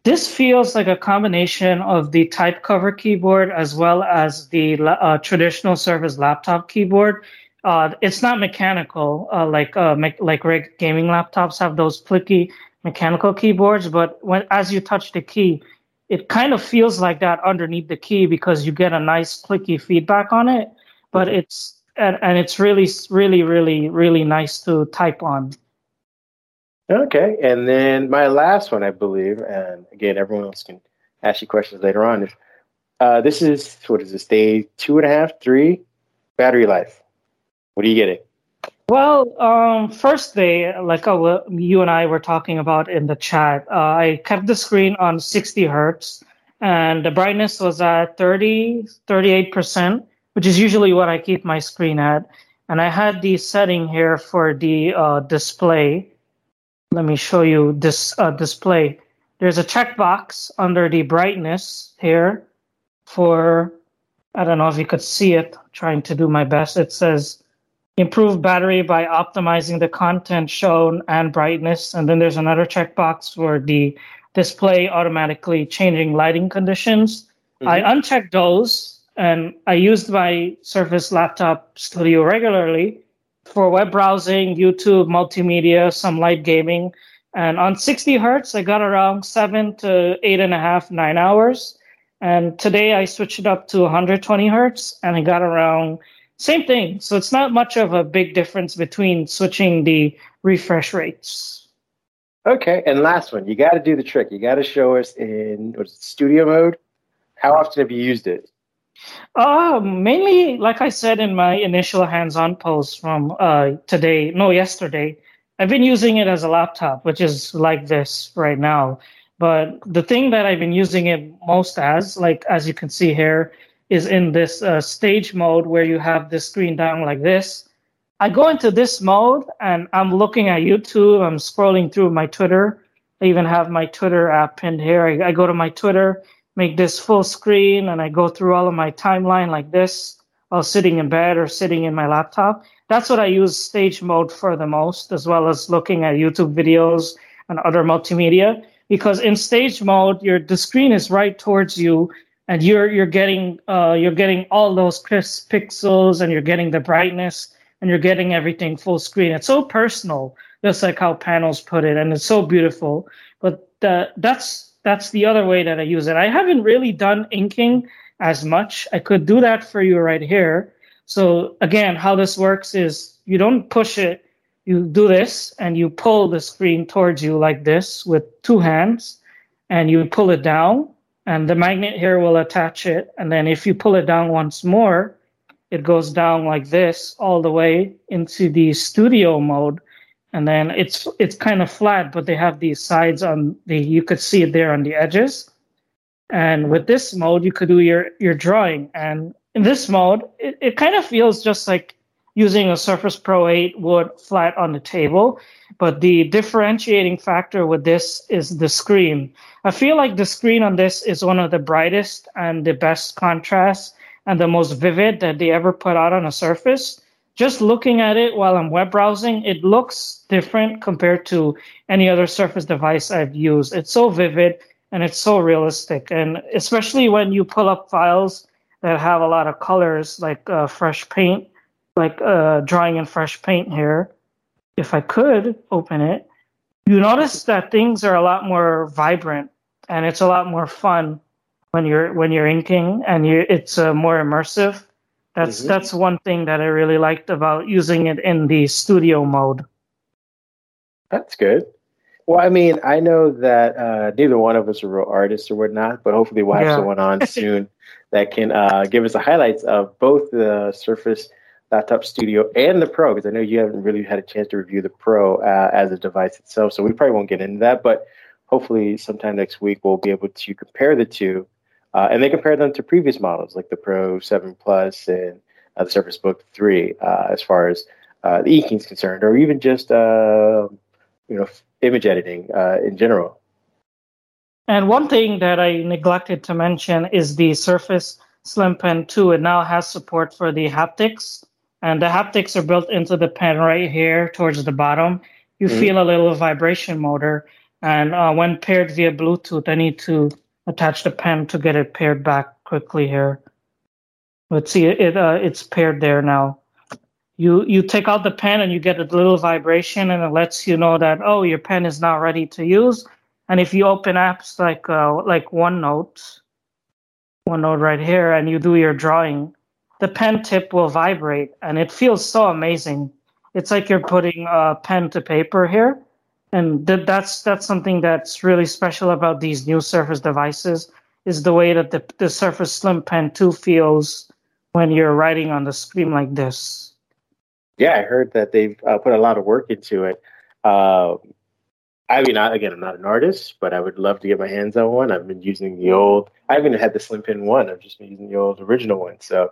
This feels like a combination of the type cover keyboard as well as the uh, traditional Surface laptop keyboard. Uh, it's not mechanical uh, like uh, me- like rig gaming laptops have those flicky mechanical keyboards, but when as you touch the key, it kind of feels like that underneath the key because you get a nice clicky feedback on it. But it's and, and it's really, really, really, really nice to type on. Okay, and then my last one, I believe, and again, everyone else can ask you questions later on. If uh, this is what is this day two and a half, three battery life? What are you getting? Well, um, first day, like uh, you and I were talking about in the chat, uh, I kept the screen on 60 hertz, and the brightness was at 30, 38 percent which is usually what I keep my screen at. And I had the setting here for the uh, display. Let me show you this uh, display. There's a checkbox under the brightness here for I don't know if you could see it, trying to do my best. It says improve battery by optimizing the content shown and brightness. And then there's another checkbox for the display automatically changing lighting conditions. Mm-hmm. I unchecked those and I used my Surface Laptop Studio regularly for web browsing, YouTube, multimedia, some light gaming. And on 60 hertz, I got around seven to eight and a half, nine hours. And today I switched it up to 120 hertz and I got around same thing. So it's not much of a big difference between switching the refresh rates. Okay, and last one, you got to do the trick. You got to show us in what is it, studio mode. How often have you used it? Uh, mainly, like I said in my initial hands-on post from uh, today, no, yesterday, I've been using it as a laptop, which is like this right now. But the thing that I've been using it most as, like as you can see here, is in this uh, stage mode where you have the screen down like this. I go into this mode and I'm looking at YouTube. I'm scrolling through my Twitter. I even have my Twitter app pinned here. I, I go to my Twitter, make this full screen, and I go through all of my timeline like this while sitting in bed or sitting in my laptop. That's what I use stage mode for the most, as well as looking at YouTube videos and other multimedia. Because in stage mode, your the screen is right towards you and you're you're getting uh, you're getting all those crisp pixels and you're getting the brightness and you're getting everything full screen. It's so personal, just like how Panos put it, and it's so beautiful. But the, that's that's the other way that I use it. I haven't really done inking as much. I could do that for you right here. So again, how this works is you don't push it. You do this and you pull the screen towards you like this with two hands and you pull it down and the magnet here will attach it. And then if you pull it down once more, it goes down like this all the way into the studio mode. And then it's it's kind of flat, but they have these sides on the you could see it there on the edges. And with this mode, you could do your your drawing. And in this mode, it, it kind of feels just like using a Surface Pro 8 would flat on the table. But the differentiating factor with this is the screen. I feel like the screen on this is one of the brightest and the best contrast and the most vivid that they ever put out on a Surface. Just looking at it while I'm web browsing, it looks different compared to any other Surface device I've used. It's so vivid and it's so realistic. And especially when you pull up files that have a lot of colors like uh, fresh paint like uh, drawing in fresh paint here, if I could open it, you notice that things are a lot more vibrant and it's a lot more fun when you're when you're inking and you it's uh, more immersive. That's mm-hmm. that's one thing that I really liked about using it in the studio mode. That's good. Well, I mean, I know that uh, neither one of us are real artists or whatnot, but hopefully we'll have yeah. someone on soon that can uh, give us the highlights of both the Surface Laptop Studio and the Pro, because I know you haven't really had a chance to review the Pro uh, as a device itself, so we probably won't get into that. But hopefully, sometime next week, we'll be able to compare the two, uh, and they compare them to previous models like the Pro 7 Plus and uh, the Surface Book 3, uh, as far as uh, the inking is concerned, or even just uh, you know image editing in general. And one thing that I neglected to mention is the Surface Slim Pen 2. It now has support for the haptics and the haptics are built into the pen right here towards the bottom. You mm-hmm. feel a little vibration motor, and uh, when paired via Bluetooth, I need to attach the pen to get it paired back quickly here. Let's see, it uh, it's paired there now. You you take out the pen and you get a little vibration, and it lets you know that oh your pen is now ready to use. And if you open apps like uh, like OneNote, OneNote right here, and you do your drawing, the pen tip will vibrate and it feels so amazing. It's like you're putting a pen to paper here. And th- that's that's something that's really special about these new Surface devices is the way that the, the Surface Slim Pen 2 feels when you're writing on the screen like this. Yeah, I heard that they've uh, put a lot of work into it. Uh, I mean, I, again, I'm not an artist, but I would love to get my hands on one. I've been using the old. I haven't had the Slim Pen one. I've just been using the old original one. So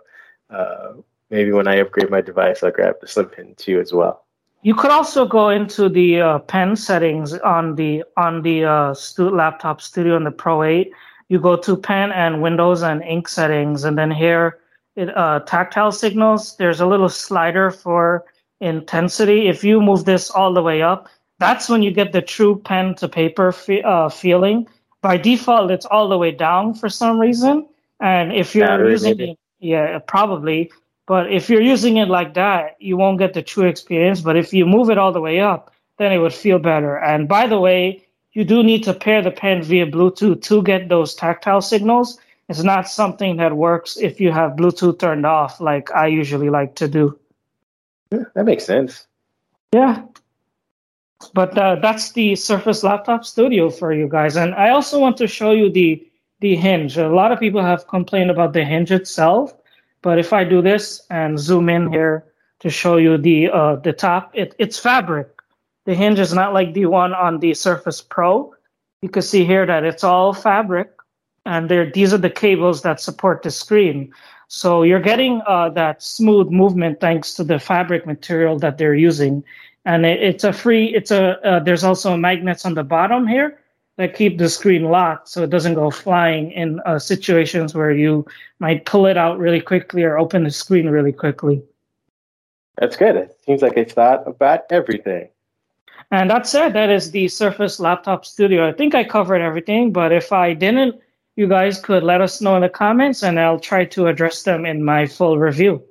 uh, maybe when I upgrade my device, I'll grab the Slim Pen 2 as well. You could also go into the uh, pen settings on the on the uh, stu- laptop studio and the Pro 8. You go to pen and Windows and ink settings, and then here it, uh, tactile signals. There's a little slider for intensity. If you move this all the way up, that's when you get the true pen to paper fe- uh, feeling. By default, it's all the way down for some reason. And if you're Battery, using maybe. Yeah, probably. But if you're using it like that, you won't get the true experience. But if you move it all the way up, then it would feel better. And by the way, you do need to pair the pen via Bluetooth to get those tactile signals. It's not something that works if you have Bluetooth turned off, like I usually like to do. Yeah, that makes sense. Yeah. But uh, that's the Surface Laptop Studio for you guys. And I also want to show you the the hinge. A lot of people have complained about the hinge itself, but if I do this and zoom in here to show you the uh, the top, it, it's fabric. The hinge is not like the one on the Surface Pro. You can see here that it's all fabric, and there these are the cables that support the screen. So you're getting uh, that smooth movement thanks to the fabric material that they're using, and it, it's a free. It's a uh, there's also magnets on the bottom here that keep the screen locked so it doesn't go flying in uh, situations where you might pull it out really quickly or open the screen really quickly. That's good. It seems like they've thought about everything. And that said, that is the Surface Laptop Studio. I think I covered everything, but if I didn't, you guys could let us know in the comments and I'll try to address them in my full review.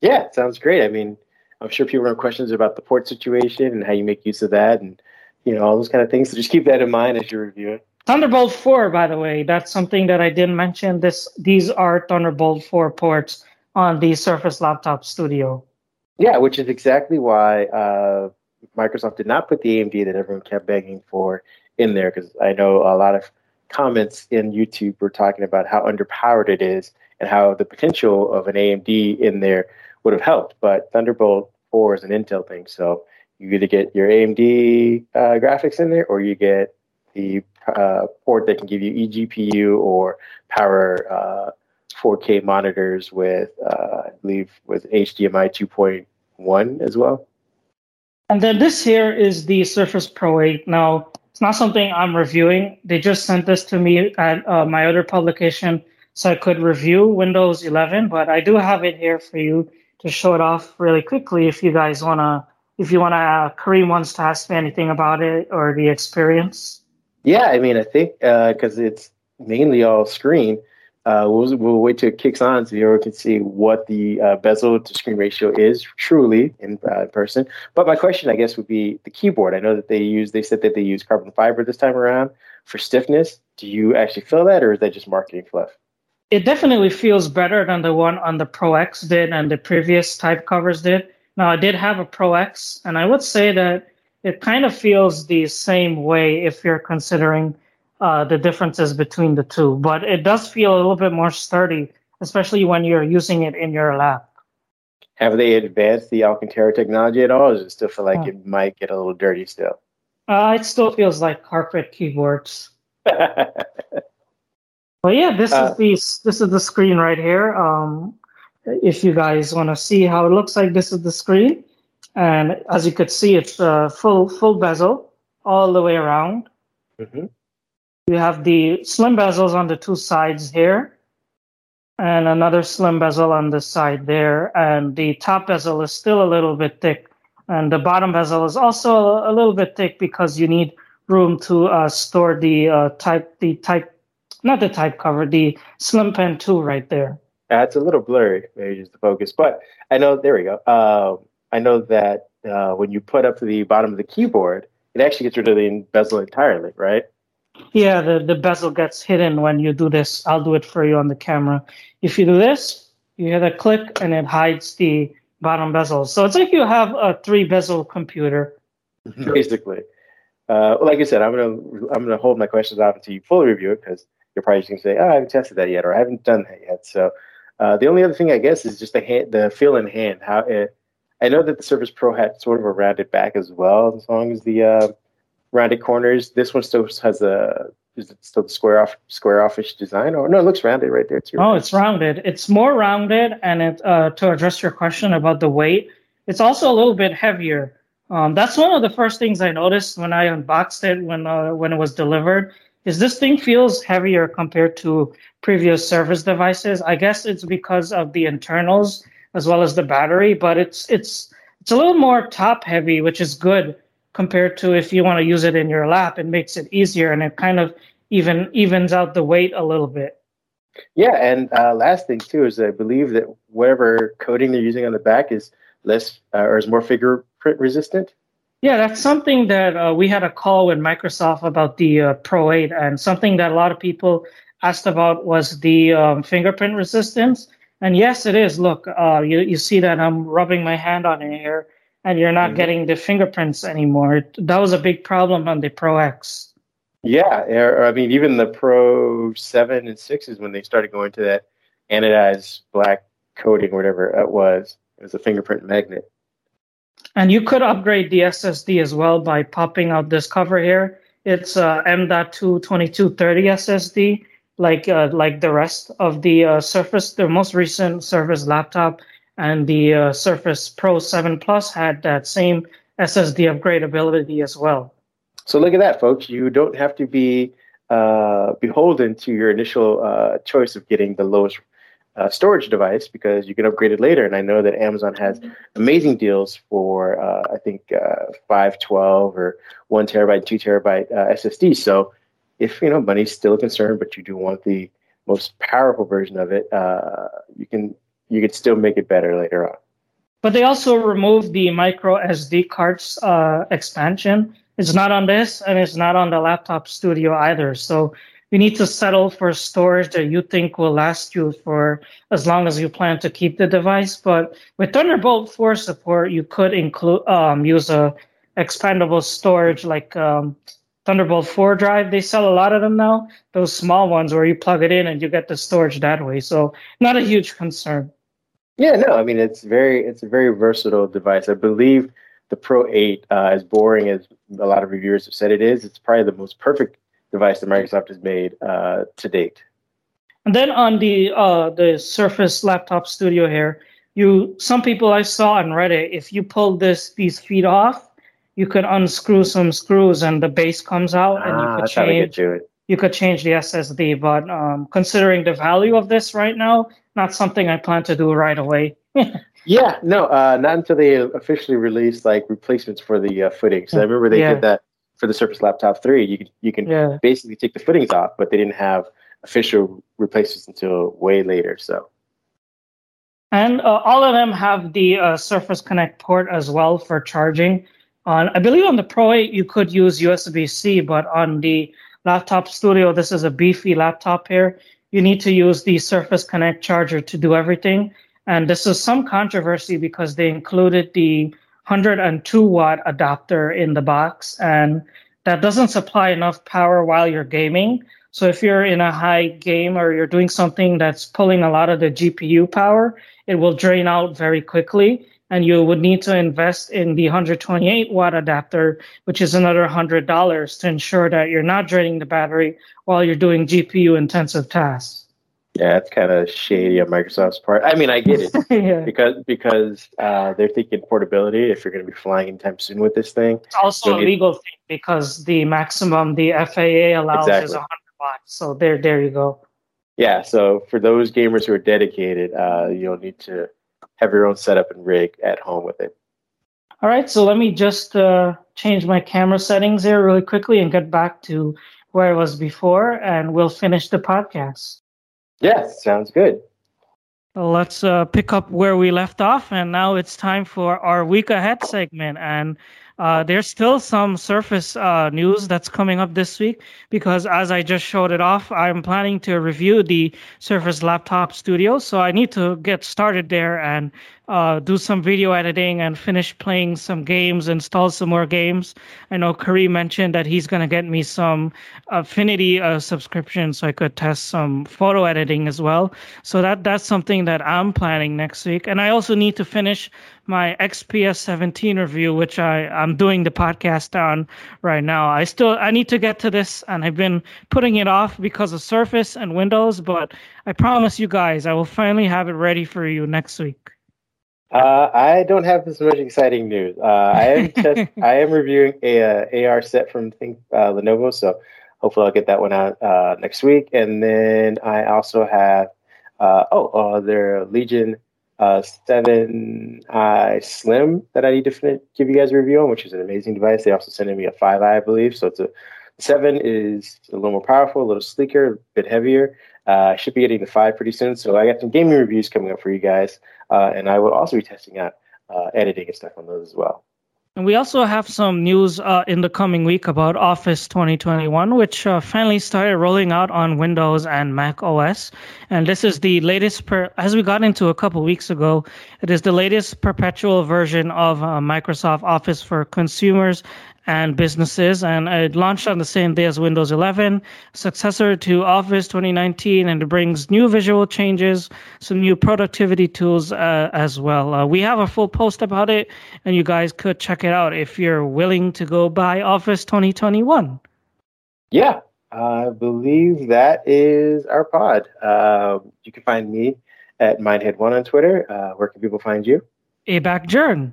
Yeah, sounds great. I mean, I'm sure people have questions about the port situation and how you make use of that and you know, all those kind of things. So just keep that in mind as you review it. Thunderbolt 4, by the way, that's something that I didn't mention. This these are Thunderbolt 4 ports on the Surface Laptop Studio. Yeah, which is exactly why uh, Microsoft did not put the AMD that everyone kept begging for in there, because I know a lot of comments in YouTube were talking about how underpowered it is and how the potential of an AMD in there would have helped. But Thunderbolt 4 is an Intel thing, so you either get your AMD uh, graphics in there or you get the uh, port that can give you eGPU or power uh, 4K monitors with, uh, I believe, with HDMI 2.1 as well. And then this here is the Surface Pro 8. Now, it's not something I'm reviewing. They just sent this to me at uh, my other publication so I could review Windows 11, but I do have it here for you to show it off really quickly if you guys want to if you want to, uh, Kareem wants to ask me anything about it or the experience. Yeah, I mean, I think because uh, it's mainly all screen, uh, we'll, we'll wait till it kicks on so you can see what the uh, bezel to screen ratio is truly in uh, person. But my question, I guess, would be the keyboard. I know that they use, they said that they use carbon fiber this time around for stiffness. Do you actually feel that, or is that just marketing fluff? It definitely feels better than the one on the Pro X did and the previous type covers did. Now, I did have a Pro X, and I would say that it kind of feels the same way if you're considering uh, the differences between the two, but it does feel a little bit more sturdy, especially when you're using it in your lap. Have they advanced the Alcantara technology at all, or does it still feel like oh. it might get a little dirty still? Uh, it still feels like carpet keyboards. but yeah, this uh, is the this is the screen right here. Um, if you guys want to see how it looks like, this is the screen. And as you could see, it's a full, full bezel all the way around. Mm-hmm. You have the slim bezels on the two sides here and another slim bezel on the side there. And the top bezel is still a little bit thick. And the bottom bezel is also a little bit thick because you need room to uh, store the uh, type, the type, not the type cover, the slim pen 2 right there. Uh, it's a little blurry, maybe just the focus. But I know there we go. Uh, I know that uh, when you put up to the bottom of the keyboard, it actually gets rid of the bezel entirely, right? Yeah, the, the bezel gets hidden when you do this. I'll do it for you on the camera. If you do this, you hit a click and it hides the bottom bezel. So it's like you have a three bezel computer. Basically. Uh, like I said, I'm gonna I'm gonna hold my questions off until you fully review it because you're probably just gonna say, "Oh, I haven't tested that yet," or "I haven't done that yet." So uh, the only other thing I guess is just the hand, the feel in hand. How it, I know that the Surface Pro had sort of a rounded back as well, as long as the uh, rounded corners. This one still has a is it still the square off square offish design? Or no, it looks rounded right there too. Oh, it's rounded. It's more rounded, and it uh, to address your question about the weight, it's also a little bit heavier. Um, that's one of the first things I noticed when I unboxed it when uh, when it was delivered. Is this thing feels heavier compared to previous Surface devices. I guess it's because of the internals as well as the battery, but it's it's it's a little more top heavy, which is good compared to if you want to use it in your lap. It makes it easier and it kind of even evens out the weight a little bit. Yeah, and uh, last thing too is I believe that whatever coating they're using on the back is less uh, or is more fingerprint resistant. Yeah, that's something that uh, we had a call with Microsoft about the uh, Pro 8, and something that a lot of people asked about was the um, fingerprint resistance. And yes, it is. Look, uh, you you see that I'm rubbing my hand on it here, and you're not mm-hmm. getting the fingerprints anymore. That was a big problem on the Pro X. Yeah, I mean, even the Pro Seven and Sixes when they started going to that anodized black coating, whatever it was, it was a fingerprint magnet. And you could upgrade the SSD as well by popping out this cover here. It's uh, M.2 2230 SSD, like uh, like the rest of the uh, Surface, the most recent Surface laptop, and the uh, Surface Pro 7 Plus had that same SSD upgradability as well. So look at that, folks. You don't have to be uh, beholden to your initial uh, choice of getting the lowest uh, storage device because you can upgrade it later. And I know that Amazon has amazing deals for, uh, I think, uh, 512 or one terabyte, two terabyte uh, SSD. So if, you know, money's still a concern, but you do want the most powerful version of it, you can you can still make it better later on. But they also removed the micro SD cards expansion it's not on this and it's not on the laptop studio either. So you need to settle for storage that you think will last you for as long as you plan to keep the device. But with Thunderbolt 4 support, you could include um, use a expandable storage like um, Thunderbolt 4 drive. They sell a lot of them now. Those small ones where you plug it in and you get the storage that way. So not a huge concern. Yeah, no, I mean it's very it's a very versatile device. I believe the Pro 8, uh, as boring as a lot of reviewers have said it is, it's probably the most perfect device that Microsoft has made uh, to date. And then on the uh, the Surface Laptop Studio here, you some people I saw on Reddit, if you pull this these feet off, you could unscrew some screws and the base comes out, and you ah, could change. You could change the SSD, but um, considering the value of this right now, not something I plan to do right away. Yeah, no, uh, not until they officially release like replacements for the uh, footings. I remember they yeah. did that for the Surface Laptop 3. You can you can yeah. basically take the footings off, but they didn't have official replacements until way later. So, and uh, all of them have the uh, Surface Connect port as well for charging. On I believe on the Pro 8 you could use USB C, but on the Laptop Studio, this is a beefy laptop here. You need to use the Surface Connect charger to do everything and this is some controversy because they included the 102 watt adapter in the box, and that doesn't supply enough power while you're gaming. So if you're in a high game or you're doing something that's pulling a lot of the GPU power, it will drain out very quickly. And you would need to invest in the 128 watt adapter, which is another $100 to ensure that you're not draining the battery while you're doing GPU intensive tasks. Yeah, it's kind of shady on Microsoft's part. I mean, I get it yeah. because because uh, they're thinking portability. If you're going to be flying anytime soon with this thing, it's also a legal thing because the maximum the FAA allows exactly. is 100 watts. So there, there you go. Yeah. So for those gamers who are dedicated, uh, you'll need to have your own setup and rig at home with it. All right. So let me just uh, change my camera settings here really quickly and get back to where I was before, and we'll finish the podcast. Yes, sounds good. Let's uh, pick up where we left off, and now it's time for our week ahead segment. And uh, there's still some Surface uh, news that's coming up this week because, as I just showed it off, I'm planning to review the Surface Laptop Studio. So I need to get started there and uh, do some video editing and finish playing some games, install some more games. I know Kareem mentioned that he's going to get me some Affinity uh, subscription so I could test some photo editing as well. So that that's something that I'm planning next week. And I also need to finish my XPS 17 review, which I, I'm doing the podcast on right now. I still I need to get to this, and I've been putting it off because of Surface and Windows. But I promise you guys, I will finally have it ready for you next week. Uh, I don't have as much exciting news. Uh, I am just I am reviewing a, AR set from think uh, Lenovo, so hopefully I'll get that one out uh, next week. And then I also have uh, oh uh, their Legion uh, seven i Slim that I need to give you guys a review on, which is an amazing device. They also sent me a five i, I believe. So it's a seven is a little more powerful, a little sleeker, a bit heavier. Uh, I should be getting the five pretty soon. So I got some gaming reviews coming up for you guys, uh, and I will also be testing out uh, editing and stuff on those as well. And we also have some news uh, in the coming week about Office 2021, which uh, finally started rolling out on Windows and Mac OS. And this is the latest, per- as we got into a couple weeks ago, it is the latest perpetual version of uh, Microsoft Office for consumers and businesses. And it launched on the same day as Windows 11, successor to Office 2019, and it brings new visual changes, some new productivity tools uh, as well. Uh, we have a full post about it, and you guys could check it out if you're willing to go buy Office 2021. Yeah, I believe that is our pod. Uh, you can find me at Mindhead1 on Twitter. Uh, where can people find you? ABAC Jern.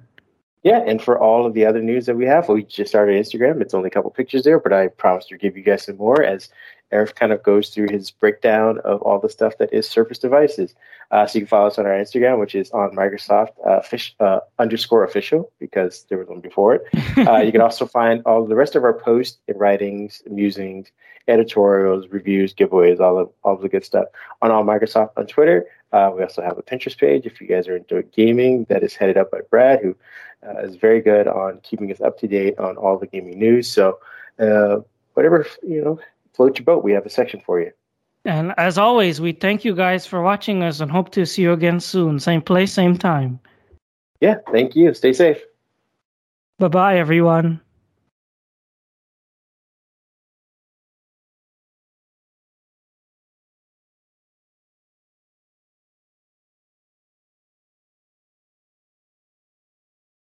Yeah, and for all of the other news that we have, we just started Instagram. It's only a couple pictures there, but I promise to give you guys some more as Arif kind of goes through his breakdown of all the stuff that is Surface devices. Uh, so you can follow us on our Instagram, which is on Microsoft uh, fish, uh, underscore official, because there was one before it. Uh, you can also find all the rest of our posts and writings, musings, editorials, reviews, giveaways, all of all of the good stuff on all Microsoft on Twitter. Uh, we also have a Pinterest page if you guys are into gaming that is headed up by Brad, who uh, is very good on keeping us up to date on all the gaming news. So, uh, whatever you know, float your boat. We have a section for you. And as always, we thank you guys for watching us and hope to see you again soon. Same place, same time. Yeah, thank you. Stay safe. Bye bye, everyone.